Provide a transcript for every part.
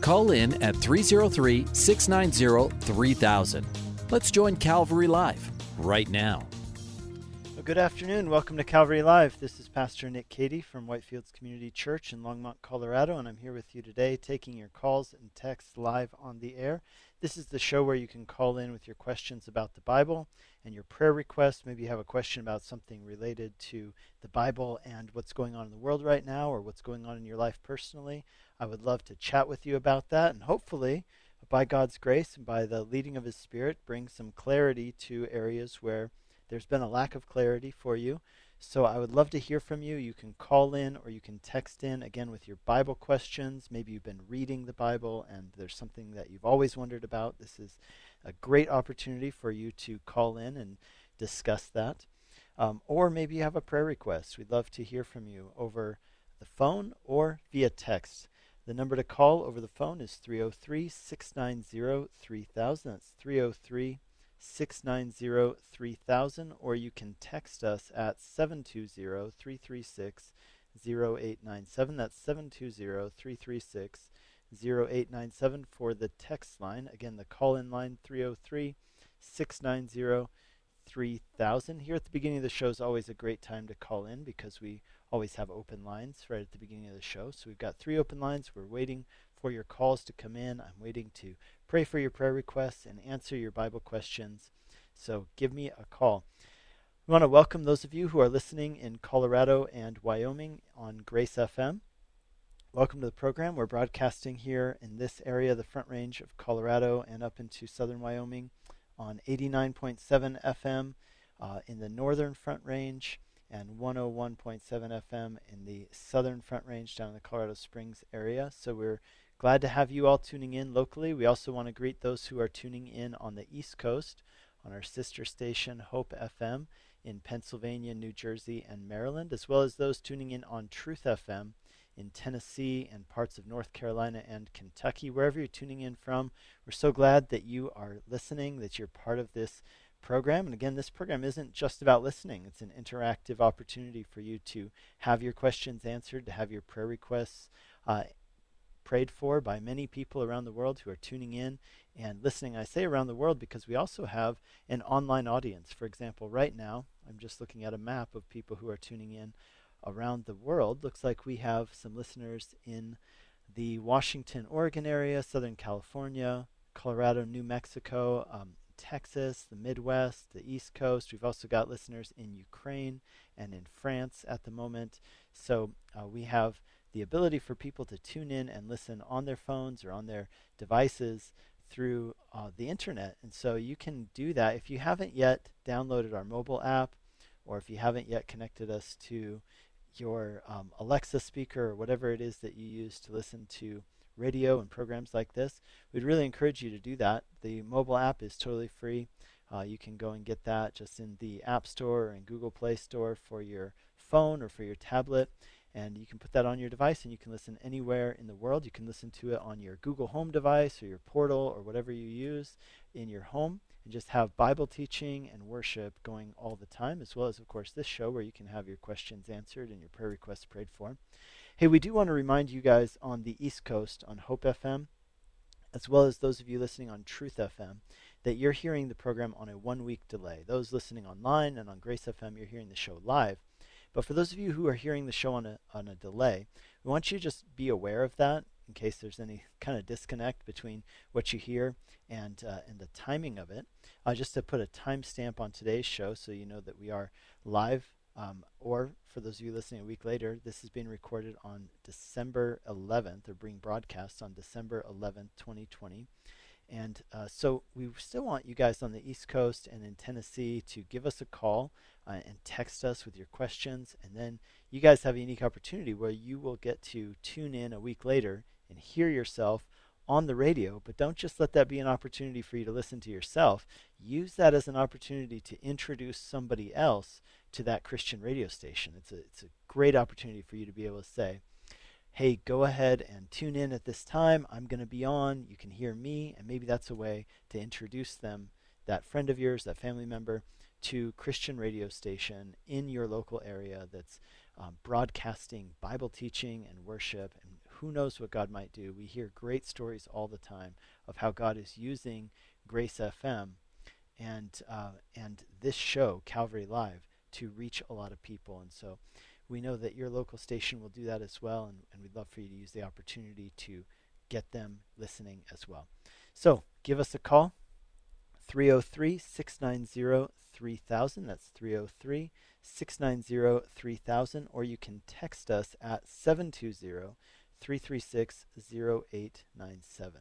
Call in at 303 690 3000. Let's join Calvary Live right now. Well, good afternoon. Welcome to Calvary Live. This is Pastor Nick Cady from Whitefields Community Church in Longmont, Colorado, and I'm here with you today taking your calls and texts live on the air. This is the show where you can call in with your questions about the Bible and your prayer requests. Maybe you have a question about something related to the Bible and what's going on in the world right now or what's going on in your life personally. I would love to chat with you about that and hopefully, by God's grace and by the leading of His Spirit, bring some clarity to areas where there's been a lack of clarity for you. So I would love to hear from you. You can call in or you can text in again with your Bible questions. Maybe you've been reading the Bible and there's something that you've always wondered about. This is a great opportunity for you to call in and discuss that. Um, or maybe you have a prayer request. We'd love to hear from you over the phone or via text. The number to call over the phone is 303 690 3000. That's 303 690 3000, or you can text us at 720 336 0897. That's 720 336 0897 for the text line. Again, the call in line 303 690 3000. Here at the beginning of the show is always a great time to call in because we always have open lines right at the beginning of the show. So we've got three open lines. We're waiting for your calls to come in. I'm waiting to pray for your prayer requests and answer your Bible questions. So give me a call. We want to welcome those of you who are listening in Colorado and Wyoming on Grace FM. Welcome to the program. We're broadcasting here in this area, the Front Range of Colorado, and up into southern Wyoming on 89.7 FM uh, in the northern Front Range and 101.7 FM in the southern Front Range down in the Colorado Springs area. So we're Glad to have you all tuning in locally. We also want to greet those who are tuning in on the East Coast on our sister station, Hope FM, in Pennsylvania, New Jersey, and Maryland, as well as those tuning in on Truth FM in Tennessee and parts of North Carolina and Kentucky. Wherever you're tuning in from, we're so glad that you are listening, that you're part of this program. And again, this program isn't just about listening, it's an interactive opportunity for you to have your questions answered, to have your prayer requests uh, prayed for by many people around the world who are tuning in and listening. I say around the world because we also have an online audience. For example, right now, I'm just looking at a map of people who are tuning in around the world. Looks like we have some listeners in the Washington, Oregon area, Southern California, Colorado, New Mexico, um, Texas, the Midwest, the East Coast. We've also got listeners in Ukraine and in France at the moment. So uh, we have the ability for people to tune in and listen on their phones or on their devices through uh, the internet. And so you can do that if you haven't yet downloaded our mobile app or if you haven't yet connected us to your um, Alexa speaker or whatever it is that you use to listen to radio and programs like this. We'd really encourage you to do that. The mobile app is totally free. Uh, you can go and get that just in the App Store or in Google Play Store for your phone or for your tablet and you can put that on your device and you can listen anywhere in the world. You can listen to it on your Google Home device or your portal or whatever you use in your home and just have Bible teaching and worship going all the time, as well as, of course, this show where you can have your questions answered and your prayer requests prayed for. Hey, we do want to remind you guys on the East Coast on Hope FM, as well as those of you listening on Truth FM, that you're hearing the program on a one week delay. Those listening online and on Grace FM, you're hearing the show live. But for those of you who are hearing the show on a, on a delay, we want you to just be aware of that in case there's any kind of disconnect between what you hear and, uh, and the timing of it. Uh, just to put a timestamp on today's show so you know that we are live, um, or for those of you listening a week later, this is being recorded on December 11th or being broadcast on December 11th, 2020. And uh, so we still want you guys on the East Coast and in Tennessee to give us a call uh, and text us with your questions. And then you guys have a unique opportunity where you will get to tune in a week later and hear yourself on the radio, but don't just let that be an opportunity for you to listen to yourself. Use that as an opportunity to introduce somebody else to that Christian radio station. It's a, it's a great opportunity for you to be able to say, hey, go ahead and tune in at this time. I'm going to be on. You can hear me. And maybe that's a way to introduce them, that friend of yours, that family member, to Christian radio station in your local area that's um, broadcasting Bible teaching and worship. And who knows what God might do. We hear great stories all the time of how God is using Grace FM and uh, and this show, Calvary Live, to reach a lot of people. And so we know that your local station will do that as well, and, and we'd love for you to use the opportunity to get them listening as well. So give us a call, 303 690 3000. That's 303 690 3000, or you can text us at 720 336 0897.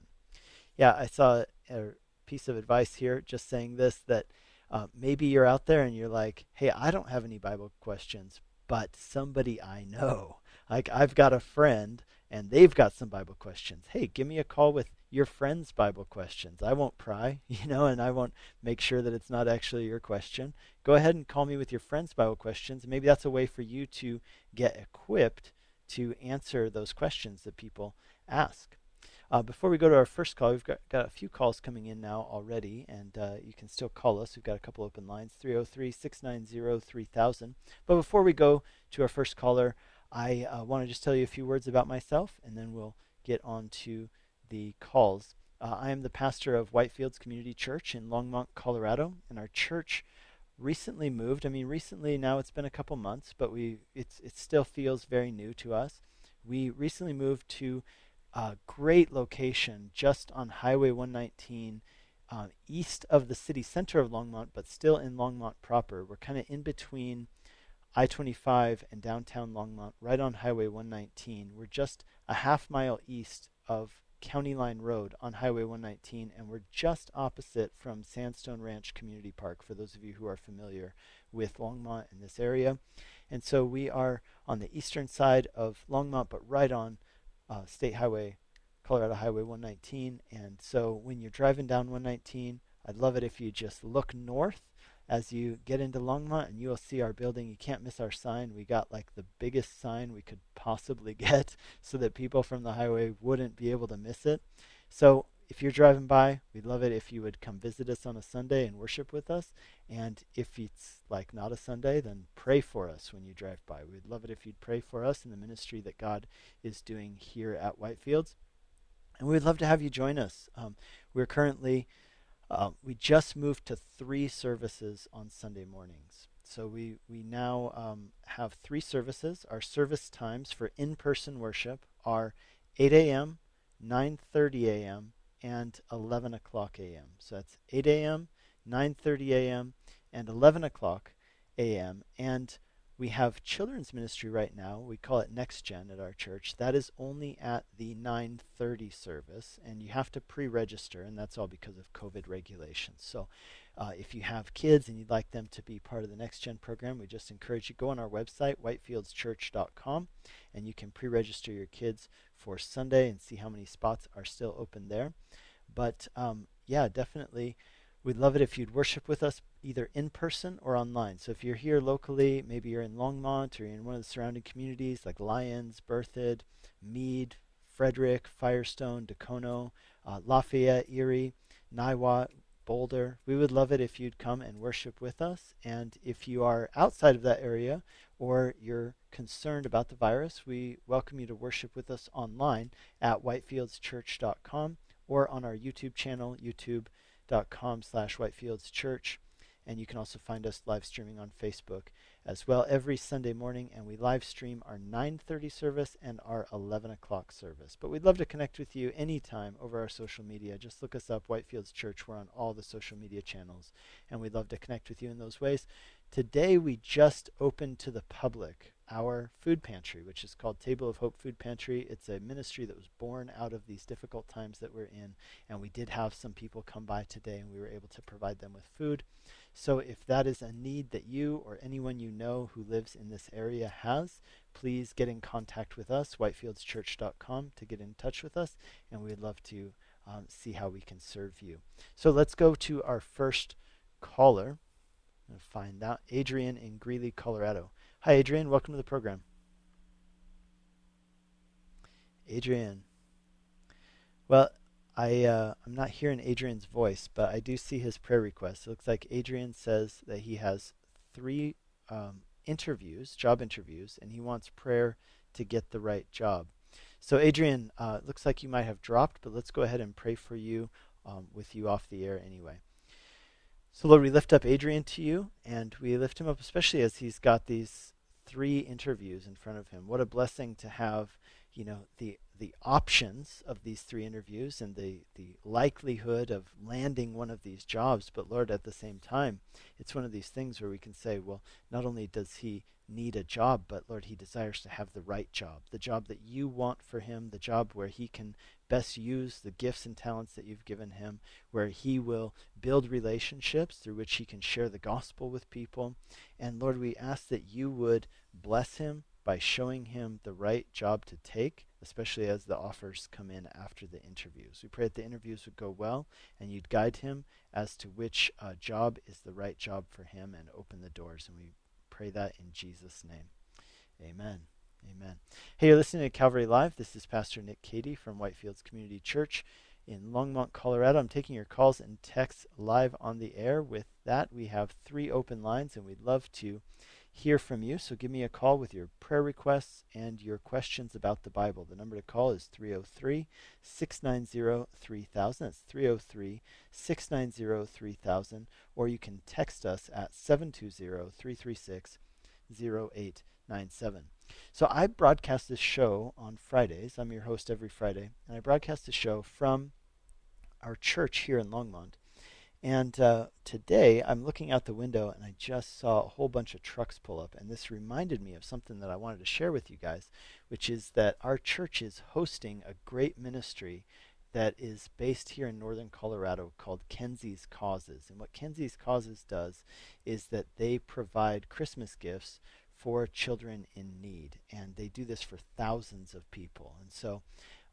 Yeah, I saw a piece of advice here just saying this that uh, maybe you're out there and you're like, hey, I don't have any Bible questions, but somebody I know. Like I've got a friend and they've got some Bible questions. Hey, give me a call with your friend's Bible questions. I won't pry, you know, and I won't make sure that it's not actually your question. Go ahead and call me with your friend's Bible questions. Maybe that's a way for you to get equipped to answer those questions that people ask. Uh, before we go to our first call, we've got, got a few calls coming in now already, and uh, you can still call us. We've got a couple open lines 303 690 3000. But before we go to our first caller, I uh, want to just tell you a few words about myself, and then we'll get on to the calls. Uh, I am the pastor of Whitefields Community Church in Longmont, Colorado, and our church recently moved. I mean, recently now it's been a couple months, but we it's it still feels very new to us. We recently moved to a great location just on Highway 119, uh, east of the city center of Longmont, but still in Longmont proper. We're kind of in between I 25 and downtown Longmont, right on Highway 119. We're just a half mile east of County Line Road on Highway 119, and we're just opposite from Sandstone Ranch Community Park, for those of you who are familiar with Longmont in this area. And so we are on the eastern side of Longmont, but right on uh, State Highway, Colorado Highway 119. And so when you're driving down 119, I'd love it if you just look north as you get into Longmont and you will see our building. You can't miss our sign. We got like the biggest sign we could possibly get so that people from the highway wouldn't be able to miss it. So if you're driving by, we'd love it if you would come visit us on a Sunday and worship with us. And if it's like not a Sunday, then pray for us when you drive by. We'd love it if you'd pray for us in the ministry that God is doing here at Whitefields. And we'd love to have you join us. Um, we're currently, uh, we just moved to three services on Sunday mornings. So we, we now um, have three services. Our service times for in-person worship are 8 a.m., 9.30 a.m., and 11 o'clock a.m. So that's 8 a.m., 9:30 a.m., and 11 o'clock a.m. And we have children's ministry right now. We call it Next Gen at our church. That is only at the 9:30 service, and you have to pre-register, and that's all because of COVID regulations. So, uh, if you have kids and you'd like them to be part of the Next Gen program, we just encourage you go on our website whitefieldschurch.com, and you can pre-register your kids for Sunday and see how many spots are still open there. But um, yeah, definitely. We'd love it if you'd worship with us either in person or online. So if you're here locally, maybe you're in Longmont or you're in one of the surrounding communities like Lyons, Berthoud, Mead, Frederick, Firestone, Dacono, uh, Lafayette, Erie, Niwot, Boulder. We would love it if you'd come and worship with us. And if you are outside of that area or you're concerned about the virus, we welcome you to worship with us online at whitefieldschurch.com or on our YouTube channel, youtube.com slash whitefieldschurch. And you can also find us live streaming on Facebook as well every Sunday morning. And we live stream our 9.30 service and our 11 o'clock service. But we'd love to connect with you anytime over our social media. Just look us up, Whitefields Church. We're on all the social media channels. And we'd love to connect with you in those ways. Today we just opened to the public our food pantry, which is called Table of Hope Food Pantry. It's a ministry that was born out of these difficult times that we're in, and we did have some people come by today and we were able to provide them with food. So if that is a need that you or anyone you know who lives in this area has, please get in contact with us, whitefieldschurch.com, to get in touch with us, and we'd love to um, see how we can serve you. So let's go to our first caller and find out. Adrian in Greeley, Colorado. Hi, Adrian. Welcome to the program. Adrian. Well, I uh, I'm not hearing Adrian's voice, but I do see his prayer request. It looks like Adrian says that he has three um, interviews, job interviews, and he wants prayer to get the right job. So, Adrian, uh, looks like you might have dropped, but let's go ahead and pray for you um, with you off the air anyway. So, Lord, we lift up Adrian to you, and we lift him up especially as he's got these three interviews in front of him. What a blessing to have, you know, the the options of these three interviews and the the likelihood of landing one of these jobs. But Lord, at the same time, it's one of these things where we can say, well, not only does he need a job, but Lord, he desires to have the right job, the job that you want for him, the job where he can best use the gifts and talents that you've given him, where he will build relationships through which he can share the gospel with people. And Lord, we ask that you would bless him by showing him the right job to take, especially as the offers come in after the interviews. We pray that the interviews would go well and you'd guide him as to which uh, job is the right job for him and open the doors. And we pray that in Jesus' name. Amen. Amen. Hey, you're listening to Calvary Live. This is Pastor Nick Cady from Whitefields Community Church in Longmont, Colorado. I'm taking your calls and texts live on the air. With that, we have three open lines, and we'd love to hear from you. So give me a call with your prayer requests and your questions about the Bible. The number to call is 303 690 3000. That's 303 690 3000. Or you can text us at 720 336 0897. So I broadcast this show on Fridays. I'm your host every Friday. And I broadcast the show from our church here in Longmont. And uh, today I'm looking out the window and I just saw a whole bunch of trucks pull up. And this reminded me of something that I wanted to share with you guys, which is that our church is hosting a great ministry that is based here in northern Colorado called Kenzie's Causes. And what Kenzie's Causes does is that they provide Christmas gifts for children in need. And they do this for thousands of people. And so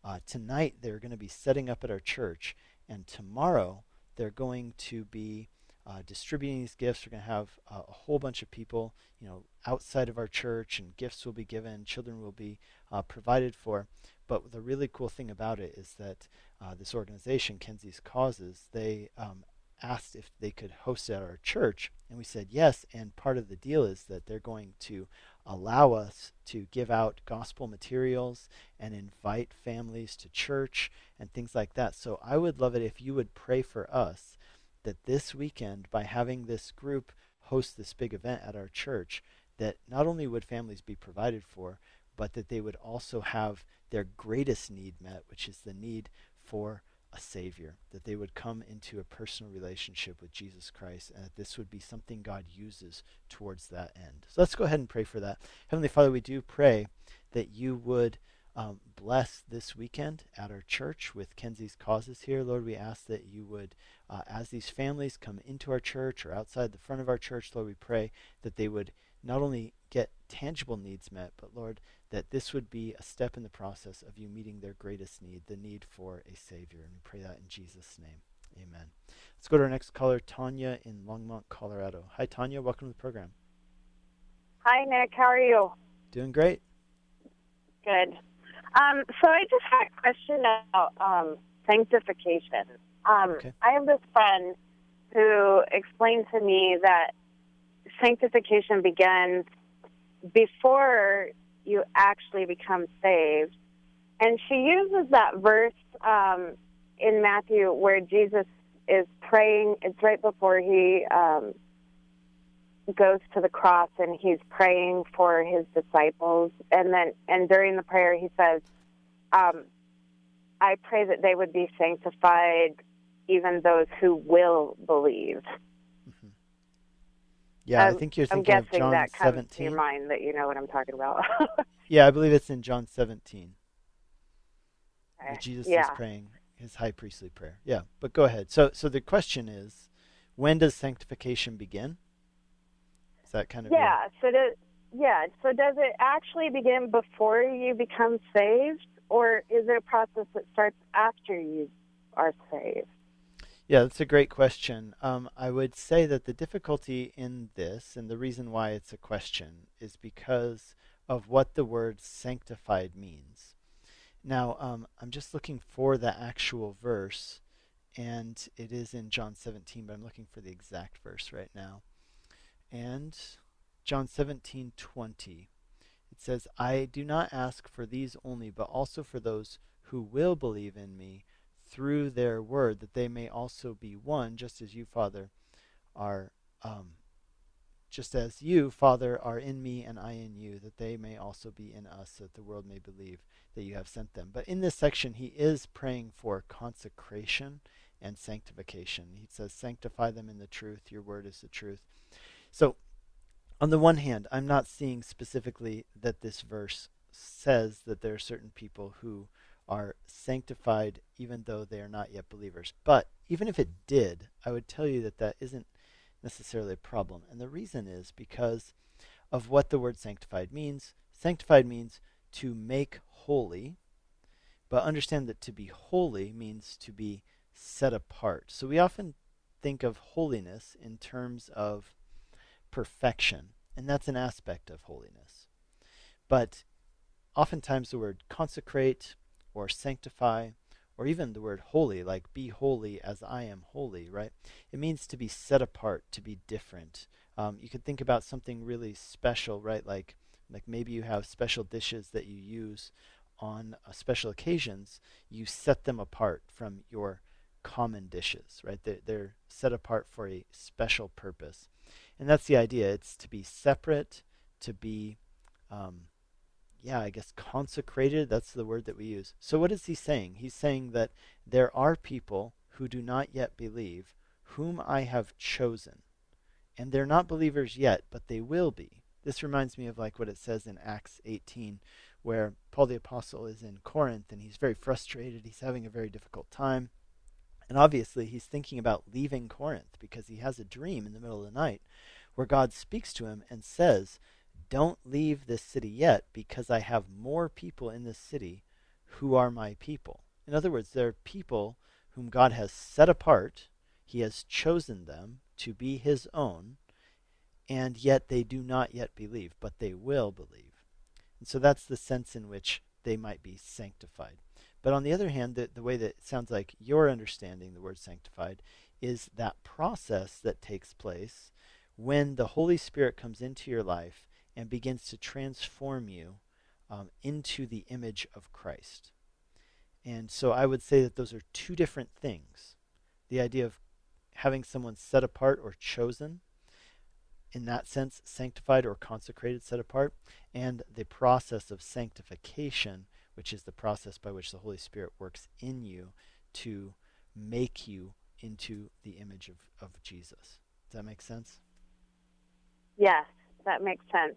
uh, tonight they're going to be setting up at our church. And tomorrow, they're going to be uh, distributing these gifts. We're going to have uh, a whole bunch of people, you know, outside of our church, and gifts will be given. Children will be uh, provided for. But the really cool thing about it is that uh, this organization, Kenzie's Causes, they um, asked if they could host at our church, and we said yes. And part of the deal is that they're going to allow us to give out gospel materials and invite families to church and things like that. So I would love it if you would pray for us that this weekend, by having this group host this big event at our church, that not only would families be provided for, but that they would also have their greatest need met, which is the need for a Savior, that they would come into a personal relationship with Jesus Christ, and that this would be something God uses towards that end. So let's go ahead and pray for that. Heavenly Father, we do pray that you would um, bless this weekend at our church with Kenzie's causes here. Lord, we ask that you would, uh, as these families come into our church or outside the front of our church, Lord, we pray that they would not only get tangible needs met, but Lord, that this would be a step in the process of you meeting their greatest need, the need for a Savior. And we pray that in Jesus' name. Amen. Let's go to our next caller, Tanya in Longmont, Colorado. Hi, Tanya. Welcome to the program. Hi, Nick. How are you? Doing great. Good. Um, so I just had a question about um, sanctification. Um, Okay. I have this friend who explained to me that sanctification begins before you actually become saved. And she uses that verse um, in Matthew where Jesus is praying. It's right before he um, goes to the cross and he's praying for his disciples. And then, and during the prayer, he says, um, I pray that they would be sanctified, even those who will believe. Yeah, I I'm- think you're thinking I'm thinking of guessing John that comes to your mind that you know what I'm talking about. Yeah, I believe it's in John 17. Okay. Jesus yeah. is praying his high priestly prayer. Yeah, but go ahead. So, so the question is, when does sanctification begin? Is that kind of your- Yeah. So does yeah. So does it actually begin before you become saved, or is it a process that starts after you are saved? Yeah, that's a great question. Um, I would say that the difficulty in this, and the reason why it's a question, is because of what the word sanctified means. Now, um, I'm just looking for the actual verse, and it is in John 17, but I'm looking for the exact verse right now. And John 17:20, it says, "I do not ask for these only, but also for those who will believe in me." Through their word, that they may also be one, just as you, Father, are, um, just as you, Father, are in me and I in you, that they may also be in us, that the world may believe that you have sent them. But in this section, he is praying for consecration and sanctification. He says, Sanctify them in the truth, your word is the truth. So, on the one hand, I'm not seeing specifically that this verse says that there are certain people who are sanctified even though they are not yet believers. But even if it did, I would tell you that that isn't necessarily a problem. And the reason is because of what the word sanctified means. Sanctified means to make holy, but understand that to be holy means to be set apart. So we often think of holiness in terms of perfection, and that's an aspect of holiness. But oftentimes the word consecrate or sanctify, or even the word holy, like be holy as I am holy, right? It means to be set apart, to be different. Um, you could think about something really special, right? Like, like maybe you have special dishes that you use on uh, special occasions. You set them apart from your common dishes, right? They're, they're set apart for a special purpose, and that's the idea. It's to be separate, to be um, yeah, I guess consecrated, that's the word that we use. So, what is he saying? He's saying that there are people who do not yet believe, whom I have chosen. And they're not believers yet, but they will be. This reminds me of like what it says in Acts 18, where Paul the Apostle is in Corinth and he's very frustrated. He's having a very difficult time. And obviously, he's thinking about leaving Corinth because he has a dream in the middle of the night where God speaks to him and says, don't leave this city yet because I have more people in this city who are my people. In other words, there are people whom God has set apart, He has chosen them to be His own, and yet they do not yet believe, but they will believe. And so that's the sense in which they might be sanctified. But on the other hand, the, the way that it sounds like you're understanding the word sanctified is that process that takes place when the Holy Spirit comes into your life and begins to transform you um, into the image of Christ. And so I would say that those are two different things. The idea of having someone set apart or chosen, in that sense, sanctified or consecrated, set apart, and the process of sanctification, which is the process by which the Holy Spirit works in you to make you into the image of, of Jesus. Does that make sense? Yes, that makes sense.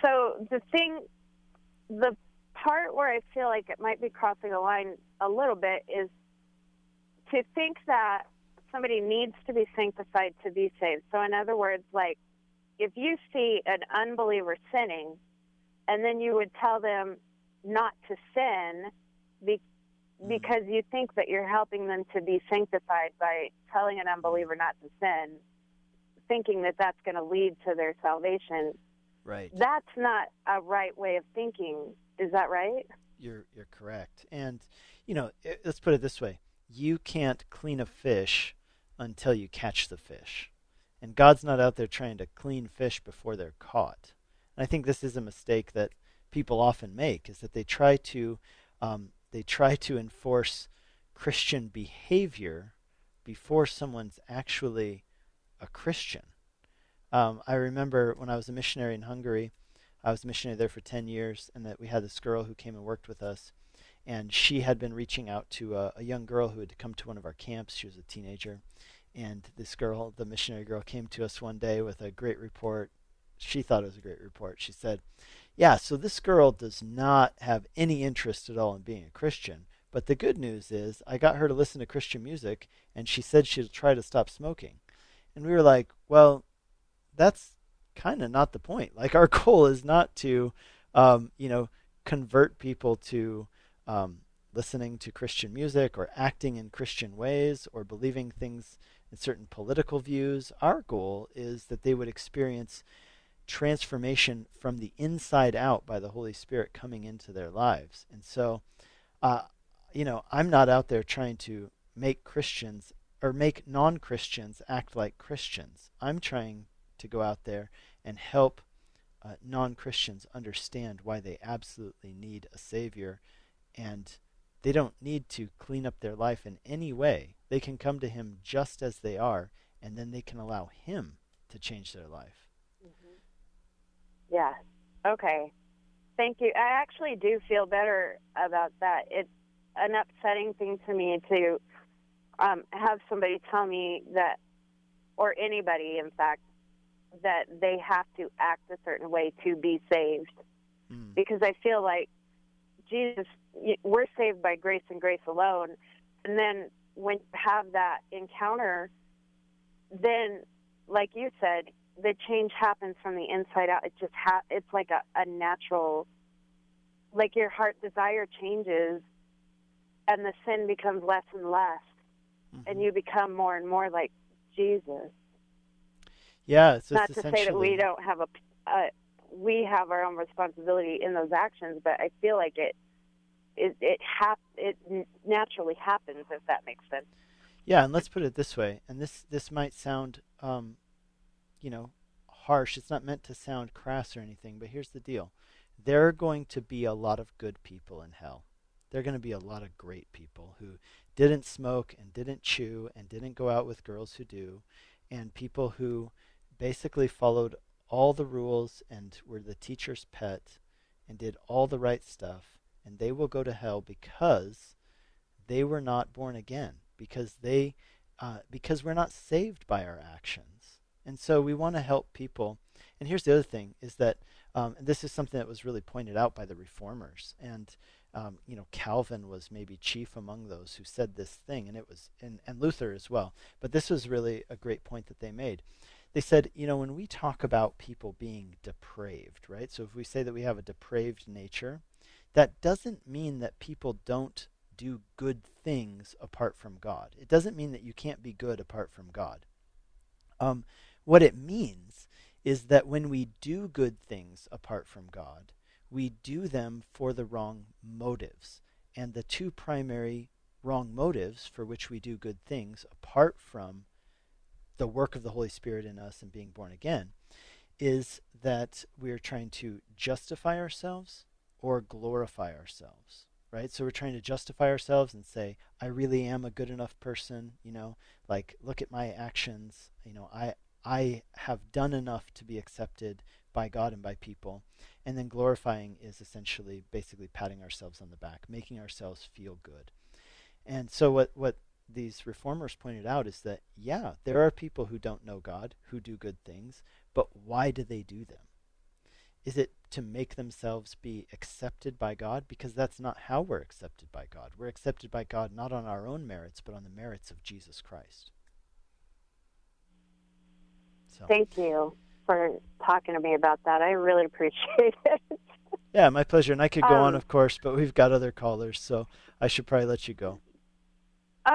So the thing, the part where I feel like it might be crossing a line a little bit is to think that somebody needs to be sanctified to be saved. So, in other words, like if you see an unbeliever sinning, and then you would tell them not to sin be, mm-hmm. because you think that you're helping them to be sanctified by telling an unbeliever not to sin, thinking that that's going to lead to their salvation. Right. That's not a right way of thinking. Is that right? You're you're correct. And you know, i let's put it this way: you can't clean a fish until you catch the fish, and God's not out there trying to clean fish before they're caught. And I think this is a mistake that people often make: is that they try to um, they try to enforce Christian behavior before someone's actually a Christian. Um, I remember when I was a missionary in Hungary, I was a missionary there for 10 years, and that we had this girl who came and worked with us. And she had been reaching out to a, a young girl who had come to one of our camps. She was a teenager. And this girl, the missionary girl, came to us one day with a great report. She thought it was a great report. She said, Yeah, so this girl does not have any interest at all in being a Christian. But the good news is, I got her to listen to Christian music, and she said she'll try to stop smoking. And we were like, Well, that's kind of not the point. Like, our goal is not to, um, you know, convert people to um, listening to Christian music or acting in Christian ways or believing things in certain political views. Our goal is that they would experience transformation from the inside out by the Holy Spirit coming into their lives. And so, uh, you know, I'm not out there trying to make Christians or make non Christians act like Christians. I'm trying to go out there and help uh, non Christians understand why they absolutely need a Savior and they don't need to clean up their life in any way. They can come to Him just as they are, and then they can allow Him to change their life. Mm-hmm. Yeah. Okay. Thank you. I actually do feel better about that. It's an upsetting thing to me to um, have somebody tell me that, or anybody, in fact, that they have to act a certain way to be saved. Mm. Because I feel like Jesus, we're saved by grace and grace alone. And then when you have that encounter, then, like you said, the change happens from the inside out. It just ha- it's like a, a natural, like your heart desire changes, and the sin becomes less and less, mm-hmm. and you become more and more like Jesus. Yeah, it's not to say that we don't have a, a we have our own responsibility in those actions, but I feel like it it it hap- it naturally happens if that makes sense. Yeah, and let's put it this way, and this this might sound um, you know, harsh. It's not meant to sound crass or anything, but here's the deal. There are going to be a lot of good people in hell. There are going to be a lot of great people who didn't smoke and didn't chew and didn't go out with girls who do, and people who basically followed all the rules and were the teacher's pet and did all the right stuff, and they will go to hell because they were not born again, because they uh, because we're not saved by our actions. And so we want to help people. And here's the other thing: is that um, this is something that was really pointed out by the reformers, and um, you know Calvin was maybe chief among those who said this thing, and it was and, and Luther as well. But this was really a great point that they made they said, you know, when we talk about people being depraved, right? So if we say that we have a depraved nature, that doesn't mean that people don't do good things apart from God. It doesn't mean that you can't be good apart from God. Um, what it means is that when we do good things apart from God, we do them for the wrong motives. And the two primary wrong motives for which we do good things apart from the work of the Holy Spirit in us and being born again is that we are trying to justify ourselves or glorify ourselves right? So we're trying to justify ourselves and say i really am a good enough person you know? Like look at my actions. You know i i have done enough to be accepted by god and by people and then glorifying is essentially basically patting ourselves on the back making ourselves feel good and so what what these reformers pointed out is that, yeah, there are people who don't know God, who do good things, but why do they do them? Is it to make themselves be accepted by God? Because that's not how we're accepted by God. We're accepted by God not on our own merits, but on the merits of Jesus Christ. So. Thank you for talking to me about that. I really appreciate it. yeah, my pleasure. And I could go um, on, of course, but we've got other callers, so I should probably let you go.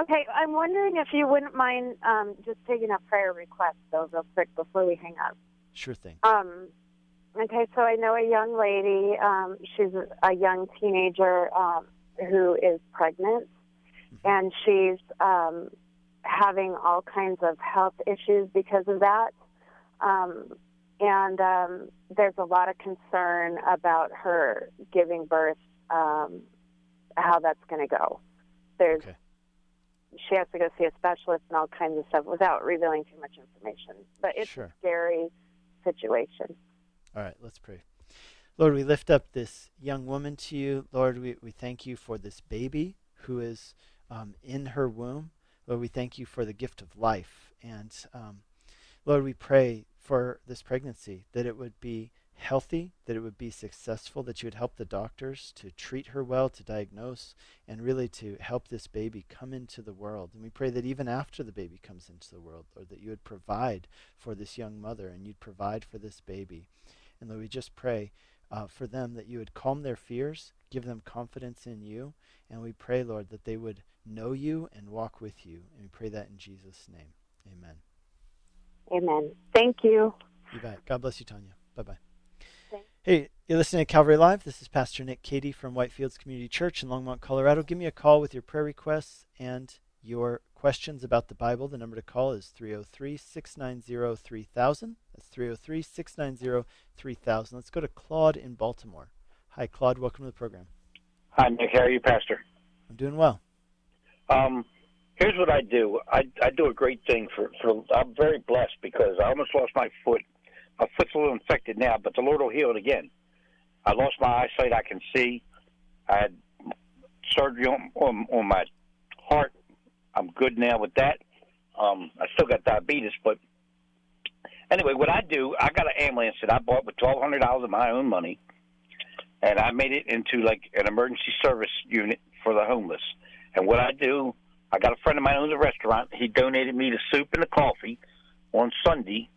Okay, I'm wondering if you wouldn't mind um, just taking a prayer request, though, real quick before we hang up. Sure thing. Um, okay, so I know a young lady. Um, she's a young teenager um, who is pregnant, mm-hmm. and she's um, having all kinds of health issues because of that. And um, there's a lot of concern about her giving birth, um, how that's going to go. There's okay she has to go see a specialist and all kinds of stuff without revealing too much information. But it's sure. a scary situation. All right, let's pray. Lord, we lift up this young woman to you. Lord, we, we thank you for this baby who is um, in her womb. Lord, we thank you for the gift of life. And um, Lord, we pray for this pregnancy that it would be healthy, that it would be successful, that you would help the doctors to treat her well, to diagnose, and really to help this baby come into the world. And we pray that even after the baby comes into the world, Lord, that you would provide for this young mother and you'd provide for this baby. And Lord, we just pray uh, for them that you would calm their fears, give them confidence in you, and we pray, Lord, that they would know you and walk with you. And we pray that in Jesus' name. Amen. Amen. Thank you. You bet. God bless you, Tanya. Bye bye. Hey, you're listening to Calvary Live. This is Pastor Nick Cady from Whitefields Community Church in Longmont, Colorado. Give me a call with your prayer requests and your questions about the Bible. The number to call is 303 690 3000. That's 303 690 3000. Let's go to Claude in Baltimore. Hi, Claude. Welcome to the program. Hi, Nick. How are you, Pastor? I'm doing well. Um, here's what I do. I, I do a great thing for, for. I'm very blessed because I almost lost my foot my foot's a little infected now, but the Lord will heal it again. I lost my eyesight. I can see. I had surgery on, on, on my heart. I'm good now with that. Um, I still got diabetes, but anyway, what I do, I got an ambulance that I bought with twelve hundred dollars of my own money, and I made it into like an emergency service unit for the homeless. And what I do, I got a friend of mine owns a restaurant. He donated me the soup and the coffee on Sunday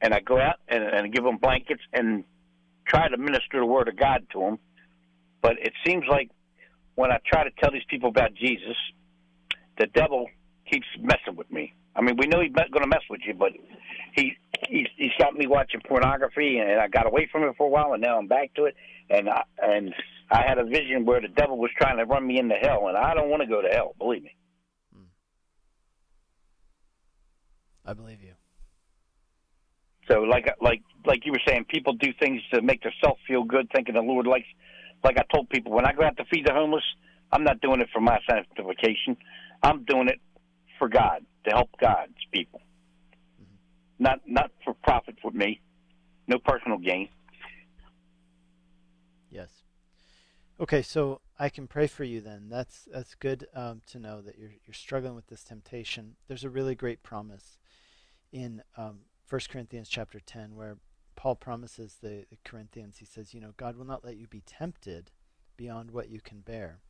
and I go out and, and give them blankets and try to minister the word of God to them. But it seems like when I try to tell these people about Jesus, the devil keeps messing with me. I mean, we know he's going to mess with you, but he he's, he's got me watching pornography, and I got away from it for a while, and now I'm back to it. And I, and I had a vision where the devil was trying to run me into hell, and I don't want to go to hell. Believe me. I believe you. So like like like you were saying, people do things to make themselves feel good, thinking the Lord likes. Like I told people, when I go out to feed the homeless, I'm not doing it for my sanctification. I'm doing it for God to help God's people. Mm-hmm. Not not for profit for me, no personal gain. Yes. Okay, so I can pray for you then. That's that's good um, to know that you're you're struggling with this temptation. There's a really great promise in um, 1 Corinthians chapter 10 where Paul promises the, the, Corinthians, he says, you know, God will not let you be tempted beyond what you can bear.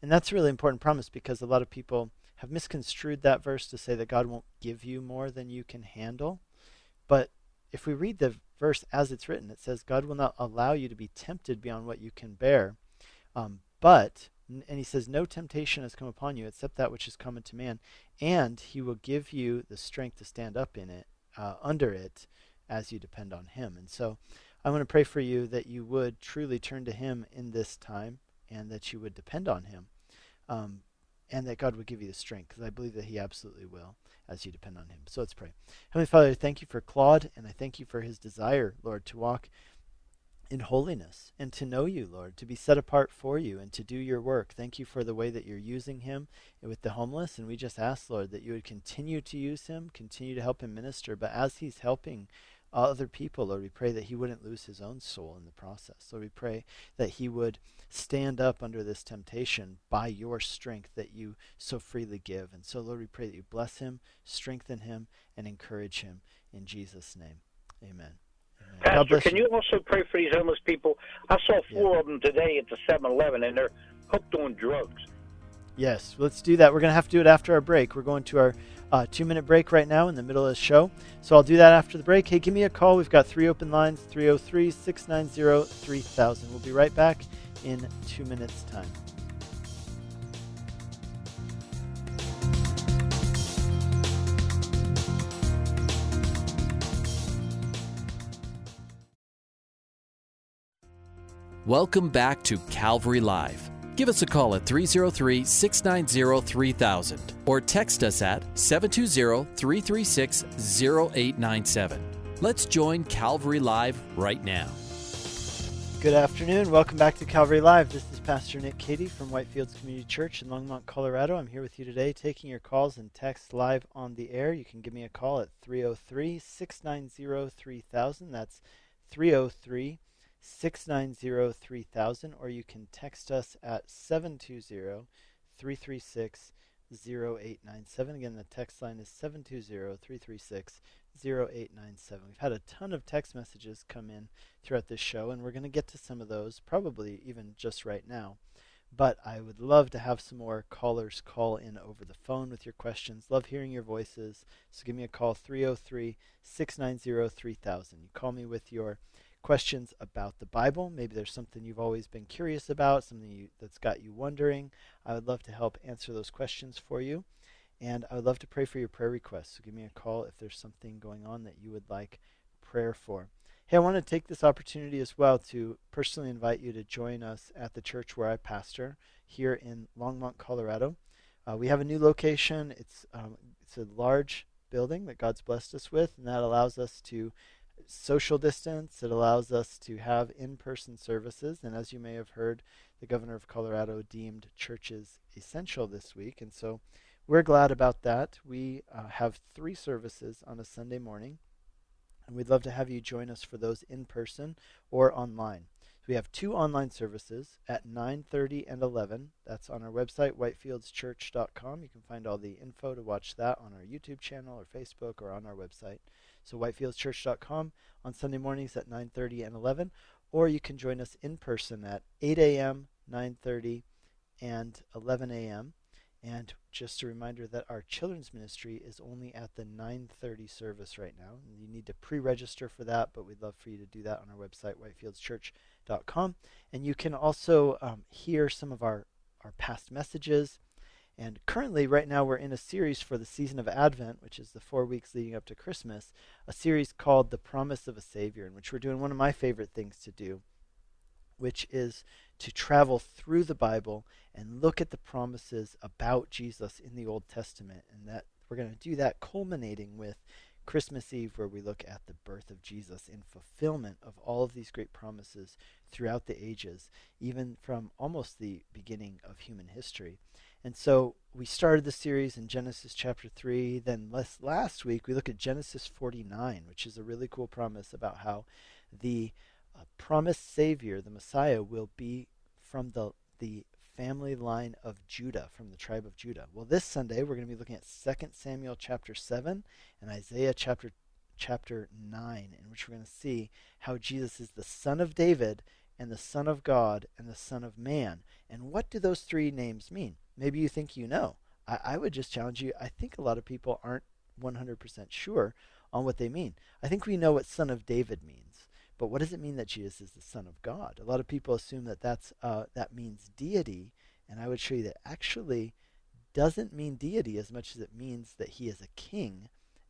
And that's a really important promise because a lot of people have misconstrued that verse to say that God won't give you more than you can handle. But if we read the verse as it's written, it says, God will not allow you to be tempted beyond what you can bear. Um, but, and he says, no temptation has come upon you except that which is common to man, and he will give you the strength to stand up in it uh, under it as you depend on Him. And so I want to pray for you that you would truly turn to Him in this time and that you would depend on Him. Um, and that God would give you the strength, because I believe that He absolutely will as you depend on Him. So let's pray. Heavenly Father, thank you for Claude, and I thank you for his desire, Lord, to walk in holiness and to know you, Lord, to be set apart for you and to do your work. Thank you for the way that you're using him with the homeless. And we just ask, Lord, that you would continue to use him, continue to help him minister. But as he's helping other people, Lord, we pray that he wouldn't lose his own soul in the process. Lord, we pray that he would stand up under this temptation by your strength that you so freely give. And so, Lord, we pray that you bless him, strengthen him, and encourage him. In Jesus' name, amen. Pastor, can you also pray for these homeless people? I saw four yeah. of them today at the 7-Eleven, and they're hooked on drugs. Yes, let's do that. We're going to have to do it after our break. We're going to our uh, two minute break right now in the middle of the show. So I'll do that after the break. Hey, give me a call. We've got three open lines 303 690 3000. We'll be right back in two minutes' time. Welcome back to Calvary Live. Give us a call at 303 690 3000 or text us at 720 336 0897. Let's join Calvary Live right now. Good afternoon. Welcome back to Calvary Live. This is Pastor Nick Cady from Whitefields Community Church in Longmont, Colorado. I'm here with you today taking your calls and texts live on the air. You can give me a call at 303 690 3000. That's 303 690 3000, or you can text us at 720 336 0897. Again, the text line is 720 336 0897. We've had a ton of text messages come in throughout this show, and we're going to get to some of those probably even just right now. But I would love to have some more callers call in over the phone with your questions. Love hearing your voices. So give me a call 303 690 3000. You call me with your questions about the Bible. Maybe there's something you've always been curious about, something you, that's got you wondering. I would love to help answer those questions for you. And I would love to pray for your prayer requests. So give me a call if there's something going on that you would like prayer for. Hey, I want to take this opportunity as well to personally invite you to join us at the church where I pastor here in Longmont, Colorado. Uh, we have a new location. It's um, it's a large building that God's blessed us with, and that allows us to social distance. It allows us to have in-person services, and as you may have heard, the governor of Colorado deemed churches essential this week, and so we're glad about that. We uh, have three services on a Sunday morning. And we'd love to have you join us for those in person or online. So we have two online services at 9:30 and 11. That's on our website whitefieldschurch.com. You can find all the info to watch that on our YouTube channel or Facebook or on our website. So whitefieldschurch.com on Sunday mornings at 9:30 and 11 or you can join us in person at 8 a.m., 9:30 and 11 a.m. And just a reminder that our children's ministry is only at the 9:30 service right now. You need to pre-register for that, but we'd love for you to do that on our website whitefieldschurch.com. And you can also um, hear some of our our past messages. And currently, right now, we're in a series for the season of Advent, which is the four weeks leading up to Christmas, a series called The Promise of a Savior, in which we're doing one of my favorite things to do, which is to travel through the Bible and look at the promises about Jesus in the Old Testament. And that we're going to do that culminating with Christmas Eve, where we look at the birth of Jesus in fulfillment of all of these great promises throughout the ages, even from almost the beginning of human history. And so we started the series in Genesis chapter 3. Then last, last week we looked at Genesis 49, which is a really cool promise about how the a promised Savior, the Messiah, will be from the, the family line of Judah, from the tribe of Judah. Well, this Sunday we're going to be looking at 2 Samuel chapter 7 and Isaiah chapter chapter 9, in which we're going to see how Jesus is the son of David and the son of God and the son of man. And what do those three names mean? Maybe you think you know. I, I would just challenge you. I think a lot of people aren't 100% sure on what they mean. I think we know what son of David means. But what does it mean that Jesus is the Son of God? A lot of people assume that that's uh, that means deity, and I would show you that actually doesn't mean deity as much as it means that he is a king,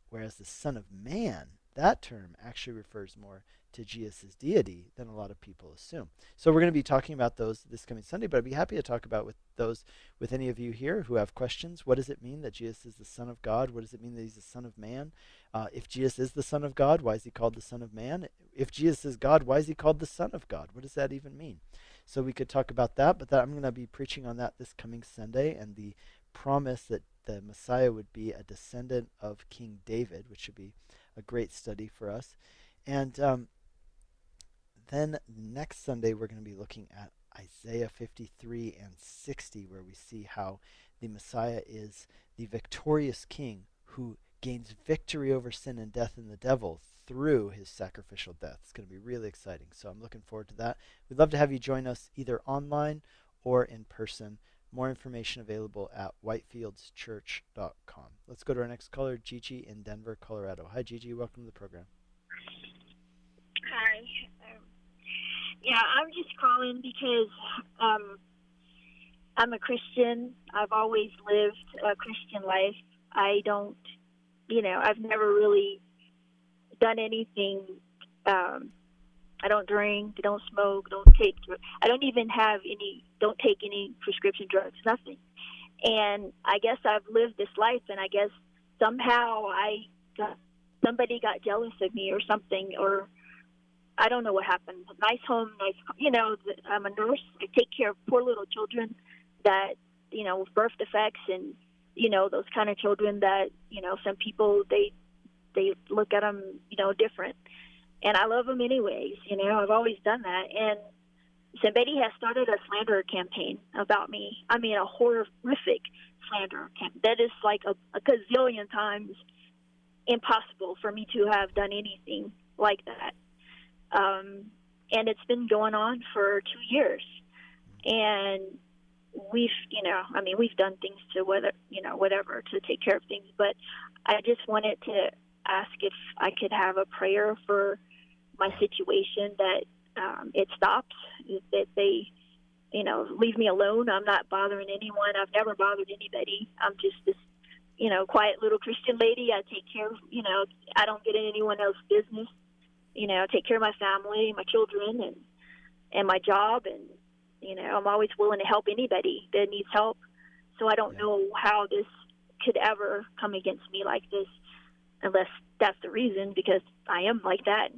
whereas the Son of Man, that term actually refers more to Jesus' deity than a lot of people assume. So we're going to be talking about those this coming Sunday, but I'd be happy to talk about with those with any of you here who have questions. What does it mean that Jesus is the Son of God? What does it mean that he's the Son of Man? Uh, if Jesus is the Son of God, why is he called the Son of Man? If Jesus is God, why is he called the Son of God? What does that even mean? So we could talk about that, but that I'm going to be preaching on that this coming Sunday and the promise that the Messiah would be a descendant of King David, which should be a great study for us. And um, then next Sunday, we're going to be looking at Isaiah 53 and 60, where we see how the Messiah is the victorious king who gains victory over sin and death and the devil through his sacrificial death. It's going to be really exciting. So I'm looking forward to that. We'd love to have you join us either online or in person. More information available at whitefieldschurch.com. Let's go to our next caller, Gigi in Denver, Colorado. Hi, Gigi. Welcome to the program. Hi. Yeah, I'm just calling because um, I'm a Christian. I've always lived a Christian life. I don't, you know, I've never really done anything. Um, I don't drink, don't smoke, don't take. I don't even have any. Don't take any prescription drugs. Nothing. And I guess I've lived this life, and I guess somehow I got somebody got jealous of me or something, or I don't know what happened. Nice home, nice. You know, I'm a nurse. I take care of poor little children that you know with birth defects and you know those kind of children that you know some people they they look at them you know different and i love them anyways you know i've always done that and somebody has started a slander campaign about me i mean a horrific slander campaign. That is like a, a gazillion times impossible for me to have done anything like that. Um, and it's been going on for two years. And we've, you know, I mean, we've done things to whether, you know, whatever to take care of things. But I just wanted to ask if I could have a prayer for my situation that um, it stops, that they, you know, leave me alone. I'm not bothering anyone. I've never bothered anybody. I'm just this, you know, quiet little Christian lady. I take care of, you know, I don't get in anyone else's business. You know, I take care of my family, my children, and and my job, and you know, I'm always willing to help anybody that needs help. So I don't yeah. know how this could ever come against me like this, unless that's the reason, because I am like that.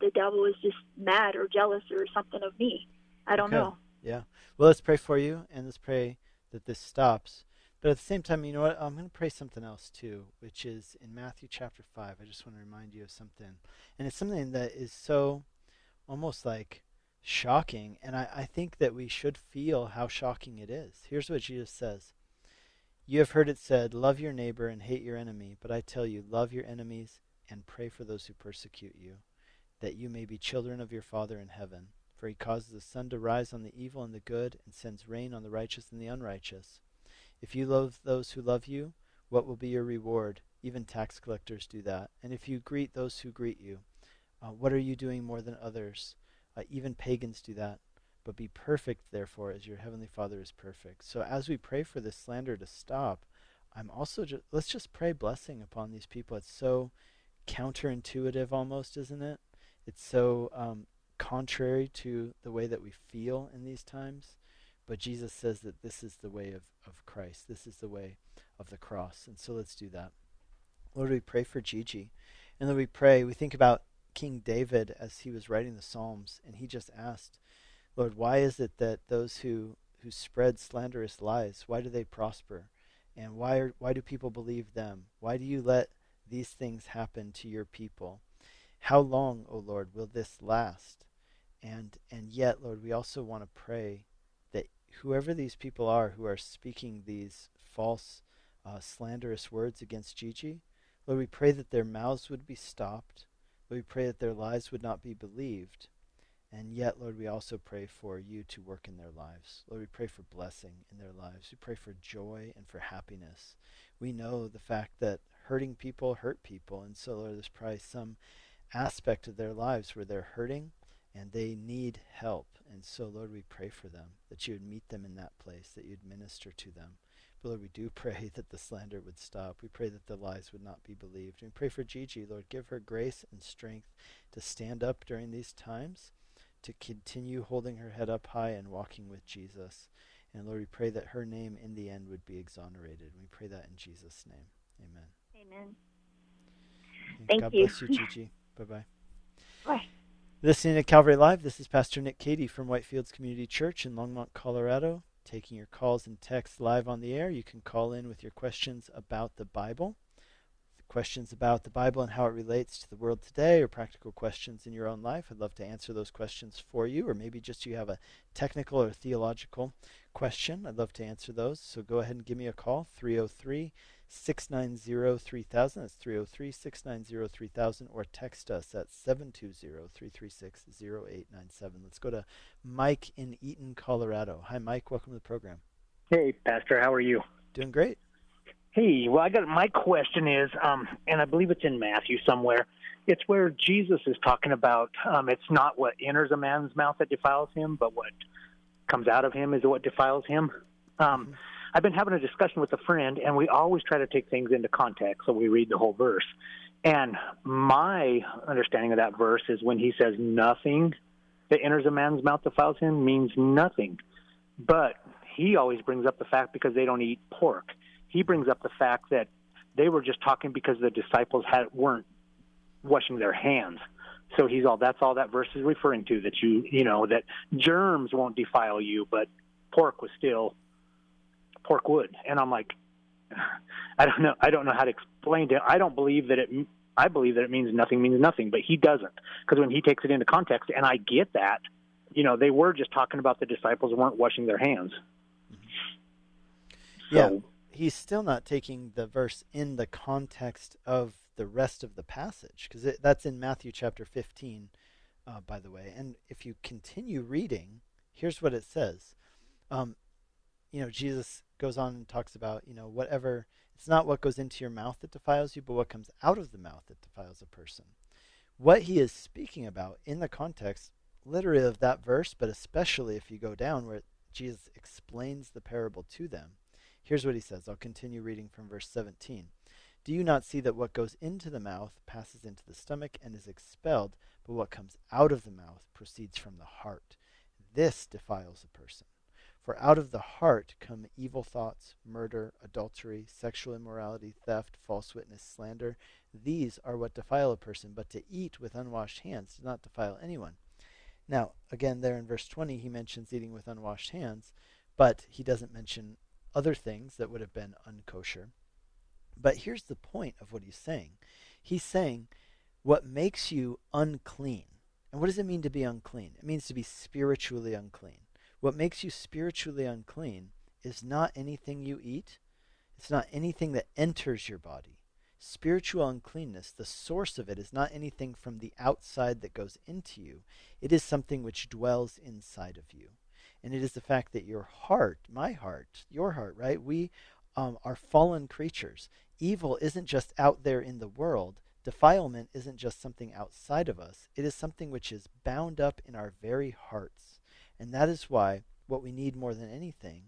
The devil is just mad or jealous or something of me. I don't okay. know. Yeah. Well, let's pray for you, and let's pray that this stops. But at the same time, you know what? I'm going to pray something else too, which is in Matthew chapter 5. I just want to remind you of something. And it's something that is so almost like shocking. And I, I think that we should feel how shocking it is. Here's what Jesus says You have heard it said, Love your neighbor and hate your enemy. But I tell you, love your enemies and pray for those who persecute you, that you may be children of your Father in heaven. For he causes the sun to rise on the evil and the good, and sends rain on the righteous and the unrighteous. If you love those who love you, what will be your reward? Even tax collectors do that. And if you greet those who greet you, uh, what are you doing more than others? Uh, even pagans do that. But be perfect, therefore, as your heavenly Father is perfect. So as we pray for this slander to stop, I'm also just let's just pray blessing upon these people. It's so counterintuitive, almost, isn't it? It's so um, contrary to the way that we feel in these times. But Jesus says that this is the way of, of Christ. This is the way of the cross. And so let's do that. Lord, we pray for Gigi. And then we pray, we think about King David as he was writing the Psalms, and he just asked, Lord, why is it that those who, who spread slanderous lies, why do they prosper? And why, are, why do people believe them? Why do you let these things happen to your people? How long, O Lord, will this last? And and yet, Lord, we also want to pray whoever these people are who are speaking these false, uh, slanderous words against Gigi, Lord, we pray that their mouths would be stopped. Lord, we pray that their lies would not be believed. And yet, Lord, we also pray for you to work in their lives. Lord, we pray for blessing in their lives. We pray for joy and for happiness. We know the fact that hurting people hurt people. And so, Lord, there's probably some aspect of their lives where they're hurting and they need help. And so, Lord, we pray for them that you would meet them in that place, that you'd minister to them. But Lord, we do pray that the slander would stop. We pray that the lies would not be believed. And we pray for Gigi, Lord, give her grace and strength to stand up during these times, to continue holding her head up high and walking with Jesus. And Lord, we pray that her name in the end would be exonerated. We pray that in Jesus' name. Amen. Amen. Thank God you. bless you, Gigi. Bye-bye. Bye. Listening to Calvary Live, this is Pastor Nick Cady from Whitefields Community Church in Longmont, Colorado, taking your calls and texts live on the air. You can call in with your questions about the Bible, questions about the Bible and how it relates to the world today, or practical questions in your own life. I'd love to answer those questions for you, or maybe just you have a technical or theological question. I'd love to answer those. So go ahead and give me a call, 303 690 3000. That's 303 690 3000. Or text us at 720 336 0897. Let's go to Mike in Eaton, Colorado. Hi, Mike. Welcome to the program. Hey, Pastor. How are you? Doing great. Hey, well, I got my question is, um, and I believe it's in Matthew somewhere. It's where Jesus is talking about um, it's not what enters a man's mouth that defiles him, but what comes out of him is what defiles him. Um, mm-hmm. I've been having a discussion with a friend, and we always try to take things into context, so we read the whole verse. And my understanding of that verse is when he says nothing that enters a man's mouth defiles him means nothing. But he always brings up the fact because they don't eat pork. He brings up the fact that they were just talking because the disciples had weren't washing their hands. So he's all that's all that verse is referring to that you you know that germs won't defile you, but pork was still pork would. And I'm like, I don't know. I don't know how to explain it. I don't believe that it. I believe that it means nothing means nothing, but he doesn't because when he takes it into context, and I get that. You know, they were just talking about the disciples weren't washing their hands. Yeah, he's still not taking the verse in the context of the rest of the passage because that's in Matthew chapter 15, uh, by the way. And if you continue reading, here's what it says. Um, you know, Jesus goes on and talks about, you know, whatever, it's not what goes into your mouth that defiles you, but what comes out of the mouth that defiles a person. What he is speaking about in the context, literally, of that verse, but especially if you go down where Jesus explains the parable to them, here's what he says. I'll continue reading from verse 17. Do you not see that what goes into the mouth passes into the stomach and is expelled, but what comes out of the mouth proceeds from the heart? This defiles a person. For out of the heart come evil thoughts, murder, adultery, sexual immorality, theft, false witness, slander. These are what defile a person, but to eat with unwashed hands does not defile anyone. Now, again, there in verse 20, he mentions eating with unwashed hands, but he doesn't mention other things that would have been unkosher. But here's the point of what he's saying. He's saying what makes you unclean. And what does it mean to be unclean? It means to be spiritually unclean. What makes you spiritually unclean is not anything you eat, it's not anything that enters your body. Spiritual uncleanness, the source of it, is not anything from the outside that goes into you. It is something which dwells inside of you. And it is the fact that your heart, my heart, your heart, right? We um, are fallen creatures evil isn't just out there in the world. Defilement isn't just something outside of us. It is something which is bound up in our very hearts. And that is why what we need more than anything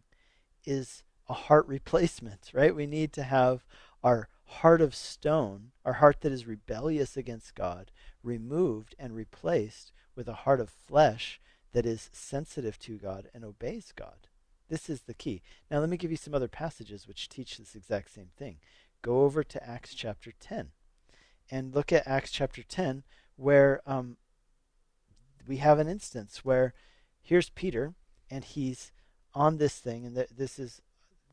is a heart replacement, right? We need to have our heart of stone, our heart that is rebellious against God, removed and replaced with a heart of flesh that is sensitive to God and obeys God. This is the key. Now, let me give you some other passages which teach this exact same thing go over to Acts chapter 10 and look at Acts chapter 10, where um, we have an instance where here's Peter, and he's on this thing, and th- this is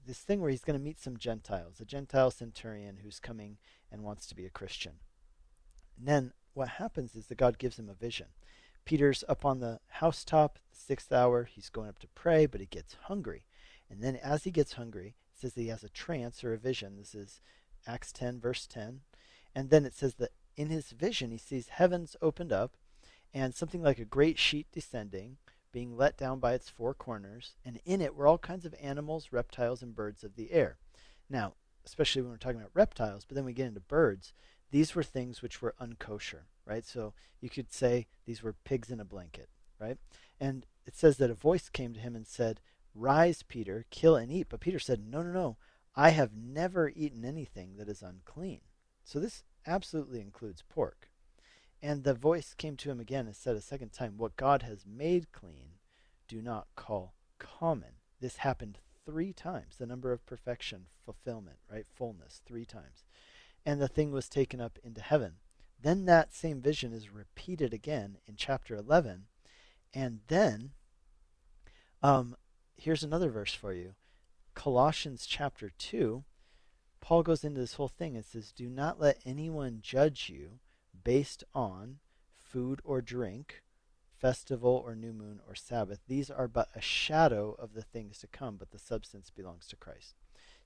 this thing where he's going to meet some Gentiles, a Gentile centurion who's coming and wants to be a Christian. And then what happens is that God gives him a vision. Peter's up on the housetop, the sixth hour. He's going up to pray, but he gets hungry. And then as he gets hungry, it says that he has a trance or a vision. This is Acts 10, verse 10. And then it says that in his vision, he sees heavens opened up and something like a great sheet descending, being let down by its four corners. And in it were all kinds of animals, reptiles, and birds of the air. Now, especially when we're talking about reptiles, but then we get into birds, these were things which were unkosher, right? So you could say these were pigs in a blanket, right? And it says that a voice came to him and said, Rise, Peter, kill and eat. But Peter said, No, no, no. I have never eaten anything that is unclean. So this absolutely includes pork. And the voice came to him again and said a second time, What God has made clean, do not call common. This happened three times, the number of perfection, fulfillment, right? Fullness, three times. And the thing was taken up into heaven. Then that same vision is repeated again in chapter 11. And then, um, here's another verse for you. Colossians chapter 2, Paul goes into this whole thing and says, Do not let anyone judge you based on food or drink, festival or new moon or Sabbath. These are but a shadow of the things to come, but the substance belongs to Christ.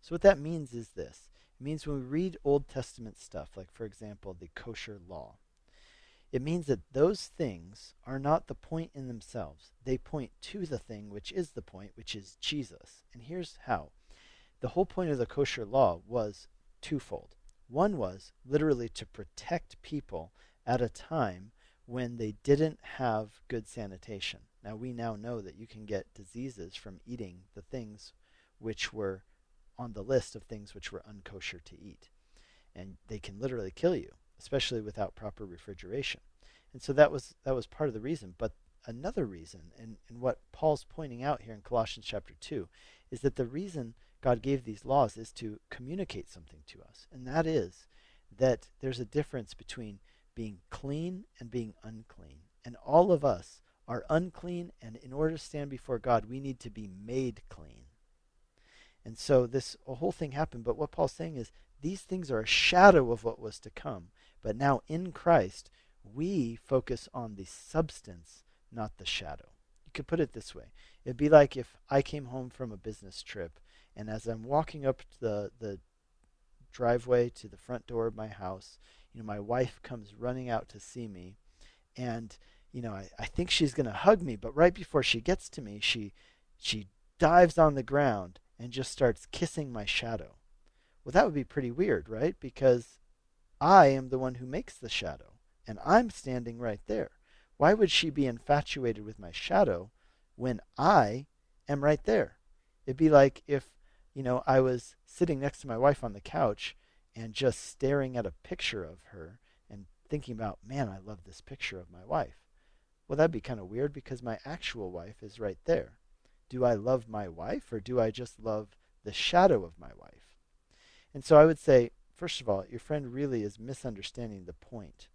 So, what that means is this it means when we read Old Testament stuff, like, for example, the kosher law, it means that those things are not the point in themselves. They point to the thing which is the point, which is Jesus. And here's how. The whole point of the kosher law was twofold. One was literally to protect people at a time when they didn't have good sanitation. Now, we now know that you can get diseases from eating the things which were on the list of things which were unkosher to eat. And they can literally kill you especially without proper refrigeration. And so that was that was part of the reason. But another reason, and, and what Paul's pointing out here in Colossians chapter 2, is that the reason God gave these laws is to communicate something to us. And that is that there's a difference between being clean and being unclean. And all of us are unclean, and in order to stand before God, we need to be made clean. And so this whole thing happened. But what Paul's saying is these things are a shadow of what was to come. But now in Christ, we focus on the substance, not the shadow. You could put it this way it'd be like if I came home from a business trip And as I'm walking up the the driveway to the front door of my house, you know, my wife comes running out to see me, and you know, I, I think she's going to hug me, but right before she gets to me, she she dives on the ground and just starts kissing my shadow. Well, that would be pretty weird, right? Because I am the one who makes the shadow, and I'm standing right there. Why would she be infatuated with my shadow when I am right there? It'd be like if, you know, I was sitting next to my wife on the couch and just staring at a picture of her and thinking about, man, I love this picture of my wife. Well, that'd be kind of weird because my actual wife is right there. Do I love my wife or do I just love the shadow of my wife? And so I would say, first of all, your friend really is misunderstanding the point.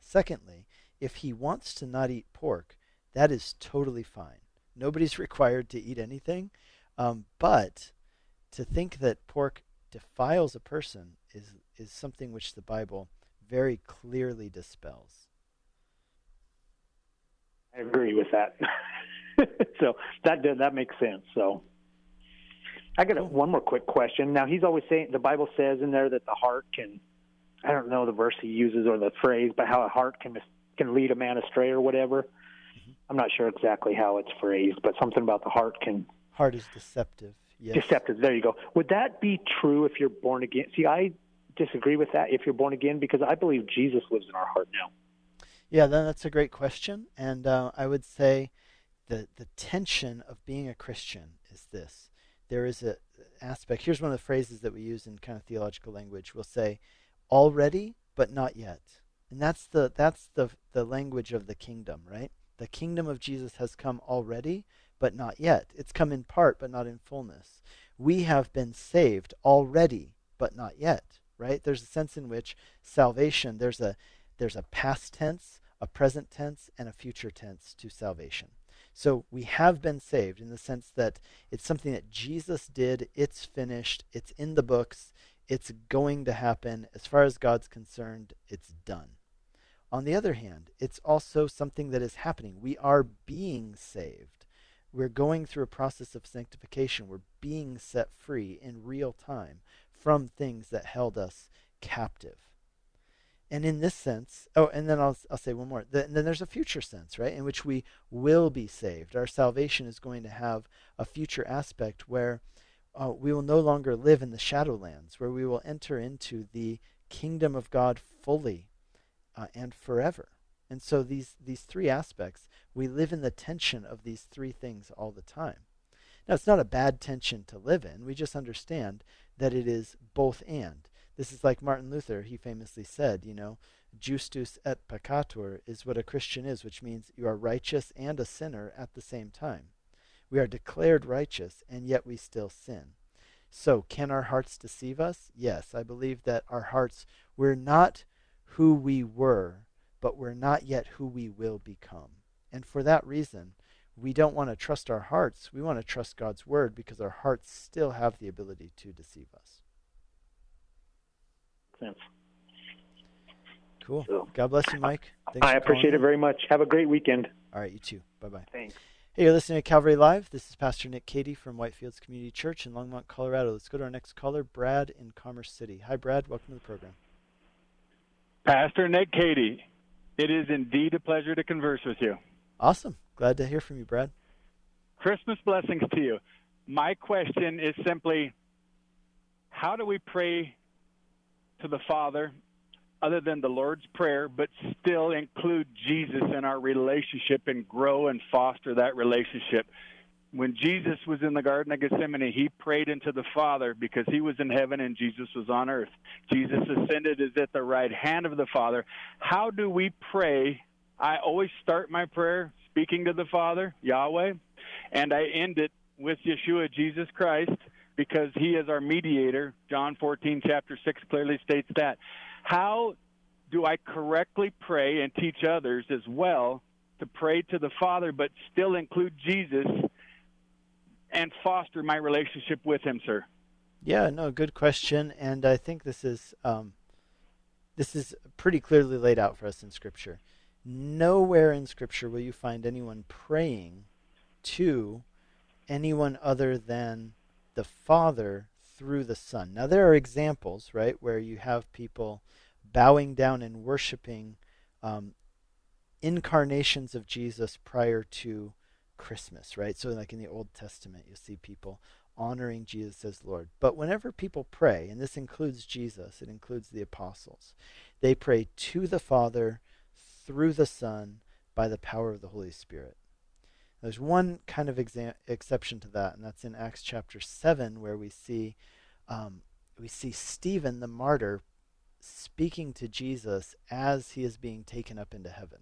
Secondly, if he wants to not eat pork, that is totally fine. Nobody's required to eat anything. Um, but to think that pork defiles a person is, is something which the Bible very clearly dispels. I agree with that. so that that makes sense. So I got a, one more quick question. Now he's always saying the Bible says in there that the heart can I don't know the verse he uses or the phrase, but how a heart can can lead a man astray or whatever. Mm-hmm. I'm not sure exactly how it's phrased, but something about the heart can. Heart is deceptive. Yes. Deceptive. There you go. Would that be true if you're born again? See, I disagree with that. If you're born again, because I believe Jesus lives in our heart now. Yeah, that's a great question, and uh, I would say the the tension of being a Christian is this: there is a aspect. Here's one of the phrases that we use in kind of theological language. We'll say, "Already, but not yet." And that's the that's the the language of the kingdom, right? The kingdom of Jesus has come already, but not yet. It's come in part, but not in fullness. We have been saved already, but not yet, right? There's a sense in which salvation, there's a there's a past tense, a present tense, and a future tense to salvation. So we have been saved in the sense that it's something that Jesus did, it's finished, it's in the books, it's going to happen. As far as God's concerned, it's done. On the other hand, it's also something that is happening. We are being saved. We're going through a process of sanctification. We're being set free in real time from things that held us captive. And in this sense, oh, and then I'll, I'll say one more. The, then there's a future sense, right, in which we will be saved. Our salvation is going to have a future aspect where uh, we will no longer live in the shadowlands, where we will enter into the kingdom of God fully uh, and forever. And so these these three aspects, we live in the tension of these three things all the time. Now it's not a bad tension to live in. We just understand that it is both and. This is like Martin Luther, he famously said, you know, justus et peccator is what a Christian is, which means you are righteous and a sinner at the same time. We are declared righteous, and yet we still sin. So, can our hearts deceive us? Yes, I believe that our hearts, we're not who we were, but we're not yet who we will become. And for that reason, we don't want to trust our hearts. We want to trust God's word because our hearts still have the ability to deceive us. Sense. Cool. So, God bless you, Mike. Thanks I appreciate it very much. Have a great weekend. All right, you too. Bye bye. Thanks. Hey, you're listening to Calvary Live. This is Pastor Nick Cady from Whitefields Community Church in Longmont, Colorado. Let's go to our next caller, Brad in Commerce City. Hi, Brad. Welcome to the program. Pastor Nick Cady, it is indeed a pleasure to converse with you. Awesome. Glad to hear from you, Brad. Christmas blessings to you. My question is simply how do we pray to the Father other than the Lord's Prayer, but still include Jesus in our relationship and grow and foster that relationship. When Jesus was in the Garden of Gethsemane, he prayed into the Father because he was in heaven and Jesus was on earth. Jesus ascended is at the right hand of the Father. How do we pray? I always start my prayer speaking to the Father, Yahweh, and I end it with Yeshua, Jesus Christ, because he is our mediator. John 14, chapter 6 clearly states that. How do I correctly pray and teach others as well to pray to the Father, but still include Jesus and foster my relationship with Him, sir? Yeah, no, good question, and I think this is um, this is pretty clearly laid out for us in Scripture. Nowhere in Scripture will you find anyone praying to anyone other than the Father through the Son. Now, there are examples, right, where you have people bowing down and worshiping um, incarnations of Jesus prior to Christmas, right? So, like in the Old Testament, you see people honoring Jesus as Lord. But whenever people pray, and this includes Jesus, it includes the apostles, they pray to the Father through the Son by the power of the Holy Spirit. There's one kind of exa- exception to that, and that's in Acts chapter seven, where we see um, we see Stephen the martyr speaking to Jesus as he is being taken up into heaven.